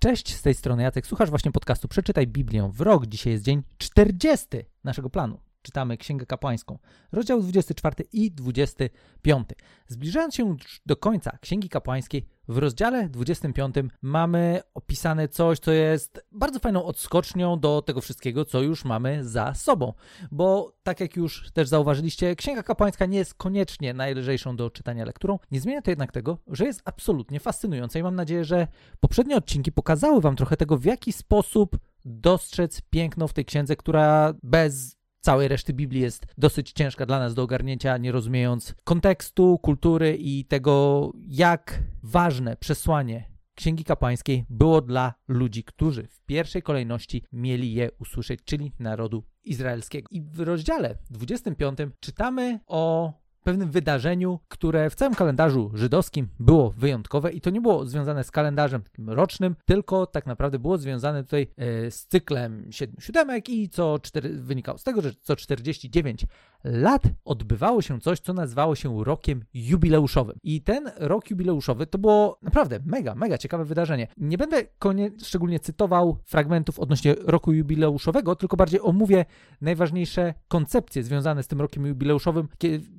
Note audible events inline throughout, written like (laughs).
Cześć, z tej strony Jacek. Słuchasz właśnie podcastu Przeczytaj Biblię w rok. Dzisiaj jest dzień 40 naszego planu. Czytamy Księgę Kapłańską, rozdział 24 i 25. Zbliżając się do końca Księgi Kapłańskiej, w rozdziale 25 mamy opisane coś, co jest bardzo fajną odskocznią do tego wszystkiego, co już mamy za sobą. Bo tak jak już też zauważyliście, Księga Kapłańska nie jest koniecznie najlżejszą do czytania lekturą. Nie zmienia to jednak tego, że jest absolutnie fascynująca i mam nadzieję, że poprzednie odcinki pokazały Wam trochę tego, w jaki sposób dostrzec piękno w tej księdze, która bez całej reszty Biblii jest dosyć ciężka dla nas do ogarnięcia, nie rozumiejąc kontekstu, kultury i tego, jak ważne przesłanie Księgi Kapłańskiej było dla ludzi, którzy w pierwszej kolejności mieli je usłyszeć, czyli narodu izraelskiego. I w rozdziale 25 czytamy o pewnym wydarzeniu, które w całym kalendarzu żydowskim było wyjątkowe i to nie było związane z kalendarzem rocznym, tylko tak naprawdę było związane tutaj e, z cyklem 7 siódemek i co 4, wynikało z tego, że co 49 lat odbywało się coś, co nazywało się rokiem jubileuszowym. I ten rok jubileuszowy to było naprawdę mega, mega ciekawe wydarzenie. Nie będę szczególnie cytował fragmentów odnośnie roku jubileuszowego, tylko bardziej omówię najważniejsze koncepcje związane z tym rokiem jubileuszowym.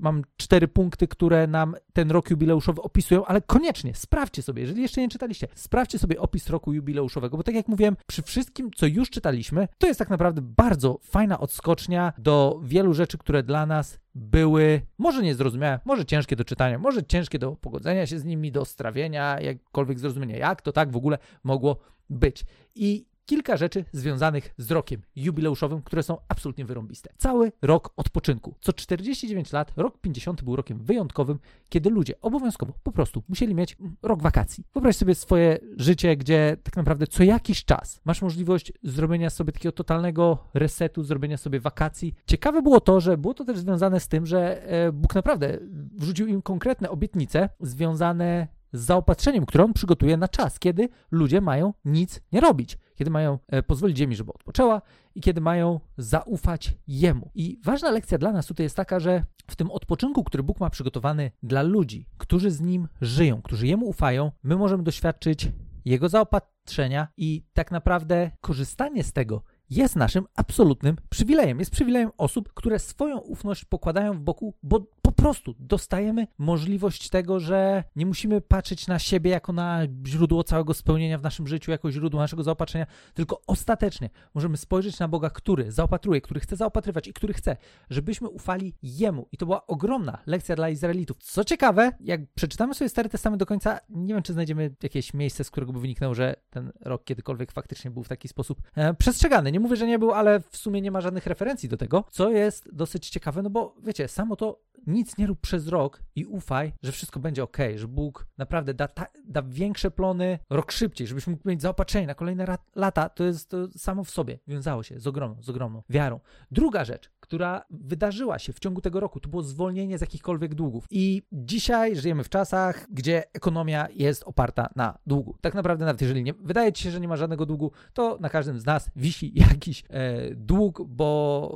Mam cztery punkty, które nam ten rok jubileuszowy opisują, ale koniecznie sprawdźcie sobie, jeżeli jeszcze nie czytaliście, sprawdźcie sobie opis roku jubileuszowego, bo tak jak mówiłem, przy wszystkim, co już czytaliśmy, to jest tak naprawdę bardzo fajna odskocznia do wielu rzeczy, które dla nas były może niezrozumiałe, może ciężkie do czytania, może ciężkie do pogodzenia się z nimi, do strawienia, jakkolwiek zrozumienia, jak to tak w ogóle mogło być. I kilka rzeczy związanych z rokiem jubileuszowym, które są absolutnie wyrąbiste. Cały rok odpoczynku. Co 49 lat, rok 50 był rokiem wyjątkowym, kiedy ludzie obowiązkowo po prostu musieli mieć rok wakacji. Wyobraź sobie swoje życie, gdzie tak naprawdę co jakiś czas masz możliwość zrobienia sobie takiego totalnego resetu, zrobienia sobie wakacji. Ciekawe było to, że było to też związane z tym, że e, Bóg naprawdę wrzucił im konkretne obietnice związane z zaopatrzeniem, które on przygotuje na czas, kiedy ludzie mają nic nie robić, kiedy mają e, pozwolić ziemi, żeby odpoczęła i kiedy mają zaufać jemu. I ważna lekcja dla nas tutaj jest taka, że w tym odpoczynku, który Bóg ma przygotowany dla ludzi, którzy z nim żyją, którzy jemu ufają, my możemy doświadczyć jego zaopatrzenia i tak naprawdę korzystanie z tego jest naszym absolutnym przywilejem. Jest przywilejem osób, które swoją ufność pokładają w boku, bo po prostu dostajemy możliwość tego, że nie musimy patrzeć na siebie jako na źródło całego spełnienia w naszym życiu, jako źródło naszego zaopatrzenia, tylko ostatecznie możemy spojrzeć na Boga, który zaopatruje, który chce zaopatrywać i który chce, żebyśmy ufali Jemu. I to była ogromna lekcja dla Izraelitów. Co ciekawe, jak przeczytamy sobie Stary Testament do końca, nie wiem, czy znajdziemy jakieś miejsce, z którego by wyniknęło, że ten rok kiedykolwiek faktycznie był w taki sposób e, przestrzegany. Nie mówię, że nie był, ale w sumie nie ma żadnych referencji do tego, co jest dosyć ciekawe, no bo wiecie, samo to nic nie rób przez rok i ufaj, że wszystko będzie ok, że Bóg naprawdę da, ta, da większe plony rok szybciej, żebyśmy mógł mieć zaopatrzenie na kolejne lata. To jest to samo w sobie, wiązało się z ogromną, z ogromną wiarą. Druga rzecz, która wydarzyła się w ciągu tego roku, to było zwolnienie z jakichkolwiek długów. I dzisiaj żyjemy w czasach, gdzie ekonomia jest oparta na długu. Tak naprawdę, nawet jeżeli nie, wydaje ci się, że nie ma żadnego długu, to na każdym z nas wisi (laughs) jakiś e, dług, bo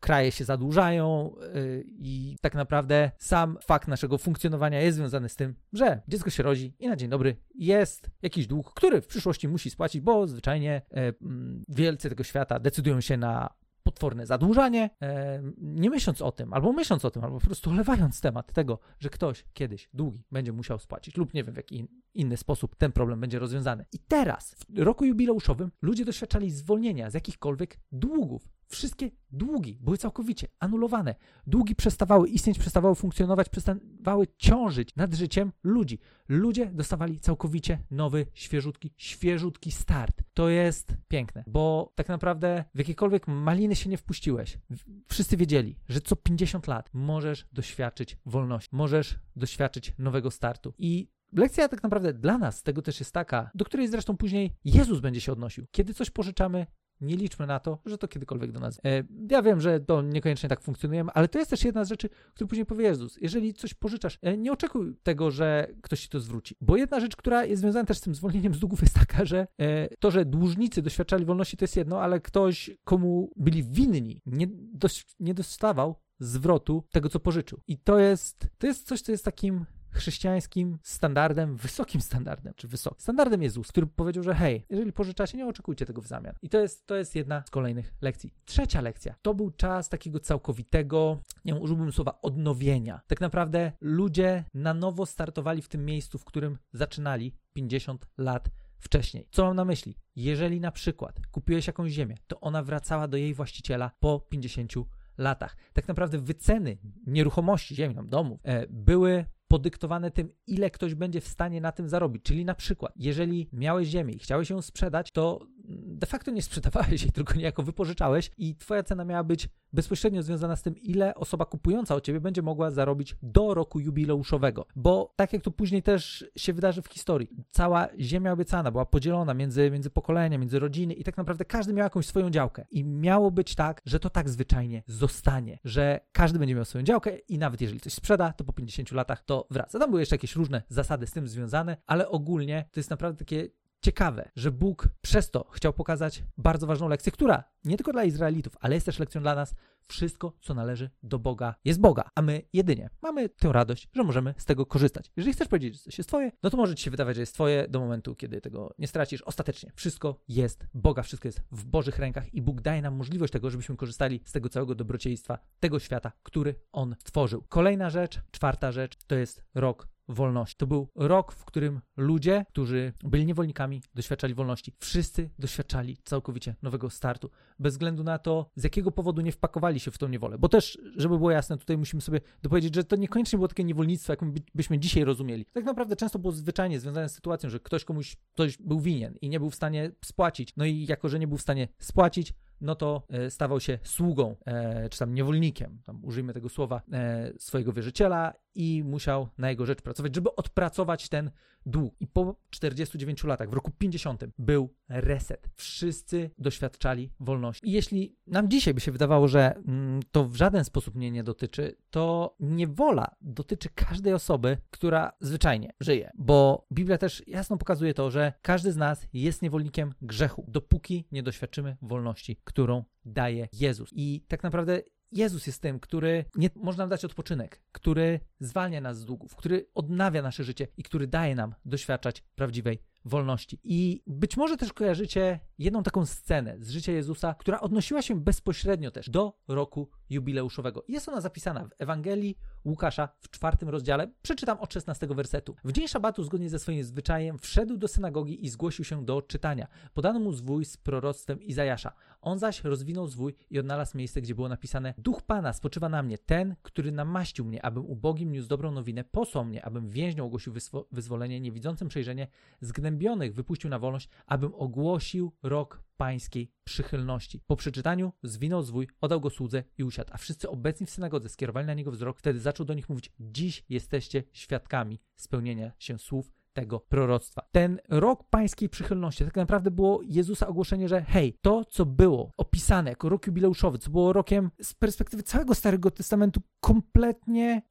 kraje się zadłużają e, i tak naprawdę sam fakt naszego funkcjonowania jest związany z tym, że dziecko się rodzi i na dzień dobry jest jakiś dług, który w przyszłości musi spłacić, bo zwyczajnie e, wielcy tego świata decydują się na potworne zadłużanie, e, nie myśląc o tym, albo myśląc o tym, albo po prostu olewając temat tego, że ktoś kiedyś długi będzie musiał spłacić, lub nie wiem w jaki inny sposób ten problem będzie rozwiązany. I teraz, w roku jubileuszowym, ludzie doświadczali zwolnienia z jakichkolwiek długów. Wszystkie długi były całkowicie anulowane. Długi przestawały istnieć, przestawały funkcjonować, przestawały ciążyć nad życiem ludzi. Ludzie dostawali całkowicie nowy, świeżutki, świeżutki start. To jest piękne, bo tak naprawdę w jakiekolwiek maliny się nie wpuściłeś. Wszyscy wiedzieli, że co 50 lat możesz doświadczyć wolności, możesz doświadczyć nowego startu. I Lekcja tak naprawdę dla nas tego też jest taka, do której zresztą później Jezus będzie się odnosił. Kiedy coś pożyczamy, nie liczmy na to, że to kiedykolwiek do nas. E, ja wiem, że to niekoniecznie tak funkcjonuje, ale to jest też jedna z rzeczy, którą później powie Jezus. Jeżeli coś pożyczasz, e, nie oczekuj tego, że ktoś ci to zwróci. Bo jedna rzecz, która jest związana też z tym zwolnieniem z długów, jest taka, że e, to, że dłużnicy doświadczali wolności, to jest jedno, ale ktoś, komu byli winni, nie, dos nie dostawał zwrotu tego, co pożyczył. I to jest, to jest coś, co jest takim chrześcijańskim standardem, wysokim standardem, czy wysokim standardem Jezus, który powiedział, że hej, jeżeli pożyczacie, nie oczekujcie tego w zamian. I to jest, to jest jedna z kolejnych lekcji. Trzecia lekcja. To był czas takiego całkowitego, nie wiem, użyłbym słowa odnowienia. Tak naprawdę ludzie na nowo startowali w tym miejscu, w którym zaczynali 50 lat wcześniej. Co mam na myśli? Jeżeli na przykład kupiłeś jakąś ziemię, to ona wracała do jej właściciela po 50 latach. Tak naprawdę wyceny nieruchomości, ziemi, domów, e, były podyktowane tym, ile ktoś będzie w stanie na tym zarobić. Czyli na przykład, jeżeli miałeś ziemię i chciałeś ją sprzedać, to de facto nie sprzedawałeś jej, (laughs) tylko niejako wypożyczałeś i twoja cena miała być bezpośrednio związana z tym, ile osoba kupująca od ciebie będzie mogła zarobić do roku jubileuszowego. Bo tak jak to później też się wydarzy w historii, cała ziemia obiecana była podzielona między, między pokolenia, między rodziny i tak naprawdę każdy miał jakąś swoją działkę. I miało być tak, że to tak zwyczajnie zostanie, że każdy będzie miał swoją działkę i nawet jeżeli coś sprzeda, to po 50 latach to wraca. Tam były jeszcze jakieś różne zasady z tym związane, ale ogólnie to jest naprawdę takie ciekawe, że Bóg przez to chciał pokazać bardzo ważną lekcję, która nie tylko dla Izraelitów, ale jest też lekcją dla nas. Wszystko, co należy do Boga, jest Boga, a my jedynie mamy tę radość, że możemy z tego korzystać. Jeżeli chcesz powiedzieć, że coś jest Twoje, no to może Ci się wydawać, że jest Twoje do momentu, kiedy tego nie stracisz. Ostatecznie wszystko jest Boga, wszystko jest w Bożych rękach i Bóg daje nam możliwość tego, żebyśmy korzystali z tego całego dobrocieństwa, tego świata, który On stworzył. Kolejna rzecz, czwarta rzecz, to jest rok wolności. To był rok, w którym ludzie, którzy byli niewolnikami, doświadczali wolności. Wszyscy doświadczali całkowicie nowego startu, bez względu na to, z jakiego powodu nie wpakowali się w tą niewolę. Bo też, żeby było jasne, tutaj musimy sobie dopowiedzieć, że to niekoniecznie było takie niewolnictwo, jak byśmy dzisiaj rozumieli. Tak naprawdę często było zwyczajnie związane z sytuacją, że ktoś komuś coś był winien i nie był w stanie spłacić. No i jako, że nie był w stanie spłacić, no to e, stawał się sługą, e, czy tam niewolnikiem, tam użyjmy tego słowa, e, swojego wierzyciela i musiał na jego rzecz pracować, żeby odpracować ten dług. I po 49 latach, w roku 50, był reset. Wszyscy doświadczali wolności. I jeśli nam dzisiaj by się wydawało, że mm, to w żaden sposób mnie nie dotyczy, to niewola dotyczy każdej osoby, która zwyczajnie żyje. Bo Biblia też jasno pokazuje to, że każdy z nas jest niewolnikiem grzechu, dopóki nie doświadczymy wolności, którą daje Jezus. I tak naprawdę Jezus jest tym, który nie można dać odpoczynek, który zwalnia nas z długów, który odnawia nasze życie i który daje nam doświadczać prawdziwej wolności. I być może też kojarzycie jedną taką scenę z życia Jezusa, która odnosiła się bezpośrednio też do roku jubileuszowego. Jest ona zapisana w Ewangelii Łukasza w czwartym rozdziale. Przeczytam od 16 wersetu. W dzień szabatu, zgodnie ze swoim zwyczajem, wszedł do synagogi i zgłosił się do czytania. Podano mu zwój z proroctwem Izajasza. On zaś rozwinął zwój i odnalazł miejsce, gdzie było napisane: Duch Pana spoczywa na mnie, ten, który namaścił mnie, abym ubogim niósł dobrą nowinę, posłał mnie, abym więźniom ogłosił wyzwolenie, niewidzącym przejrzenie, wypuścił na wolność, abym ogłosił rok pańskiej przychylności. Po przeczytaniu zwinął zwój, oddał go słudze i usiadł, a wszyscy obecni w synagodze skierowali na niego wzrok. Wtedy zaczął do nich mówić: Dziś jesteście świadkami spełnienia się słów tego proroctwa. Ten rok pańskiej przychylności tak naprawdę było Jezusa ogłoszenie, że hej, to co było opisane jako rok jubileuszowy, co było rokiem z perspektywy całego Starego Testamentu kompletnie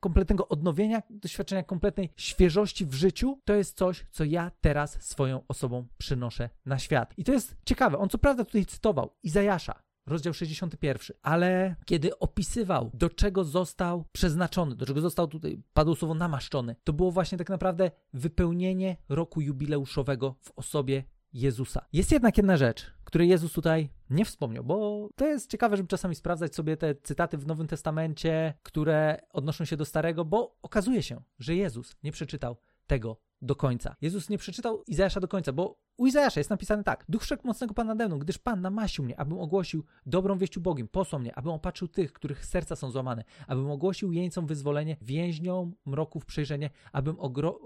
kompletnego odnowienia, doświadczenia kompletnej świeżości w życiu, to jest coś, co ja teraz swoją osobą przynoszę na świat. I to jest ciekawe. On co prawda tutaj cytował Izajasza, rozdział 61. Ale kiedy opisywał, do czego został przeznaczony, do czego został tutaj, padło słowo namaszczony, to było właśnie tak naprawdę wypełnienie roku jubileuszowego w osobie Jezusa. Jest jednak jedna rzecz, której Jezus tutaj nie wspomniał, bo to jest ciekawe, żeby czasami sprawdzać sobie te cytaty w Nowym Testamencie, które odnoszą się do Starego, bo okazuje się, że Jezus nie przeczytał tego do końca. Jezus nie przeczytał Izajasza do końca, bo u Izajasza jest napisane tak. Duch Wszechmocnego Pana nade mną, gdyż Pan namasił mnie, abym ogłosił dobrą wieść ubogim, posłał mnie, abym opatrzył tych, których serca są złamane, abym ogłosił jeńcom wyzwolenie, więźniom mroków przejrzenie, abym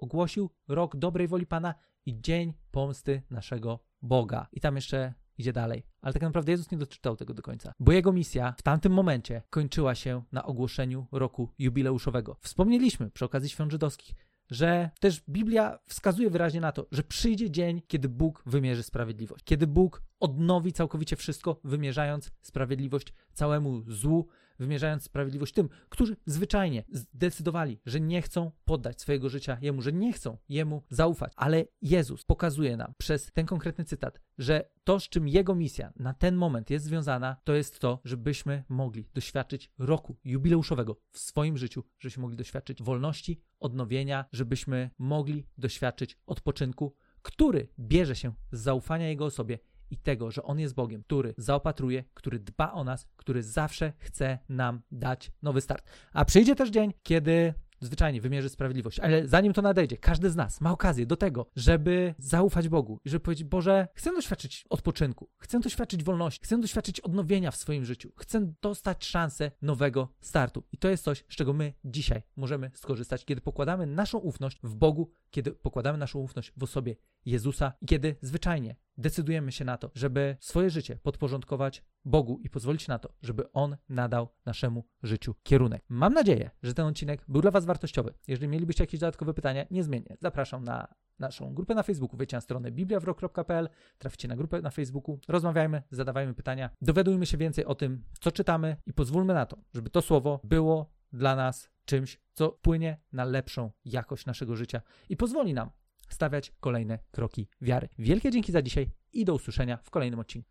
ogłosił rok dobrej woli Pana i dzień pomsty naszego Boga. I tam jeszcze idzie dalej. Ale tak naprawdę Jezus nie doczytał tego do końca, bo jego misja w tamtym momencie kończyła się na ogłoszeniu roku jubileuszowego. Wspomnieliśmy przy okazji świąt żydowskich, że też Biblia wskazuje wyraźnie na to, że przyjdzie dzień, kiedy Bóg wymierzy sprawiedliwość, kiedy Bóg odnowi całkowicie wszystko, wymierzając sprawiedliwość całemu złu, wymierzając sprawiedliwość tym, którzy zwyczajnie zdecydowali, że nie chcą poddać swojego życia Jemu, że nie chcą Jemu zaufać. Ale Jezus pokazuje nam przez ten konkretny cytat, że to, z czym Jego misja na ten moment jest związana, to jest to, żebyśmy mogli doświadczyć roku jubileuszowego w swoim życiu, żebyśmy mogli doświadczyć wolności, odnowienia, żebyśmy mogli doświadczyć odpoczynku, który bierze się z zaufania Jego osobie i tego, że On jest Bogiem, który zaopatruje, który dba o nas, który zawsze chce nam dać nowy start. A przyjdzie też dzień, kiedy zwyczajnie wymierzy sprawiedliwość. Ale zanim to nadejdzie, każdy z nas ma okazję do tego, żeby zaufać Bogu i żeby powiedzieć: Boże, chcę doświadczyć odpoczynku, chcę doświadczyć wolności, chcę doświadczyć odnowienia w swoim życiu, chcę dostać szansę nowego startu. I to jest coś, z czego my dzisiaj możemy skorzystać, kiedy pokładamy naszą ufność w Bogu, kiedy pokładamy naszą ufność w osobie Jezusa i kiedy zwyczajnie decydujemy się na to, żeby swoje życie podporządkować Bogu i pozwolić na to, żeby On nadał naszemu życiu kierunek. Mam nadzieję, że ten odcinek był dla Was wartościowy. Jeżeli mielibyście jakieś dodatkowe pytania, niezmiennie zapraszam na naszą grupę na Facebooku. Wejdźcie na stronę bibliawrok.pl, traficie na grupę na Facebooku, rozmawiajmy, zadawajmy pytania, dowiadujmy się więcej o tym, co czytamy i pozwólmy na to, żeby to słowo było dla nas czymś, co wpłynie na lepszą jakość naszego życia i pozwoli nam stawiać kolejne kroki wiary. Wielkie dzięki za dzisiaj i do usłyszenia w kolejnym odcinku.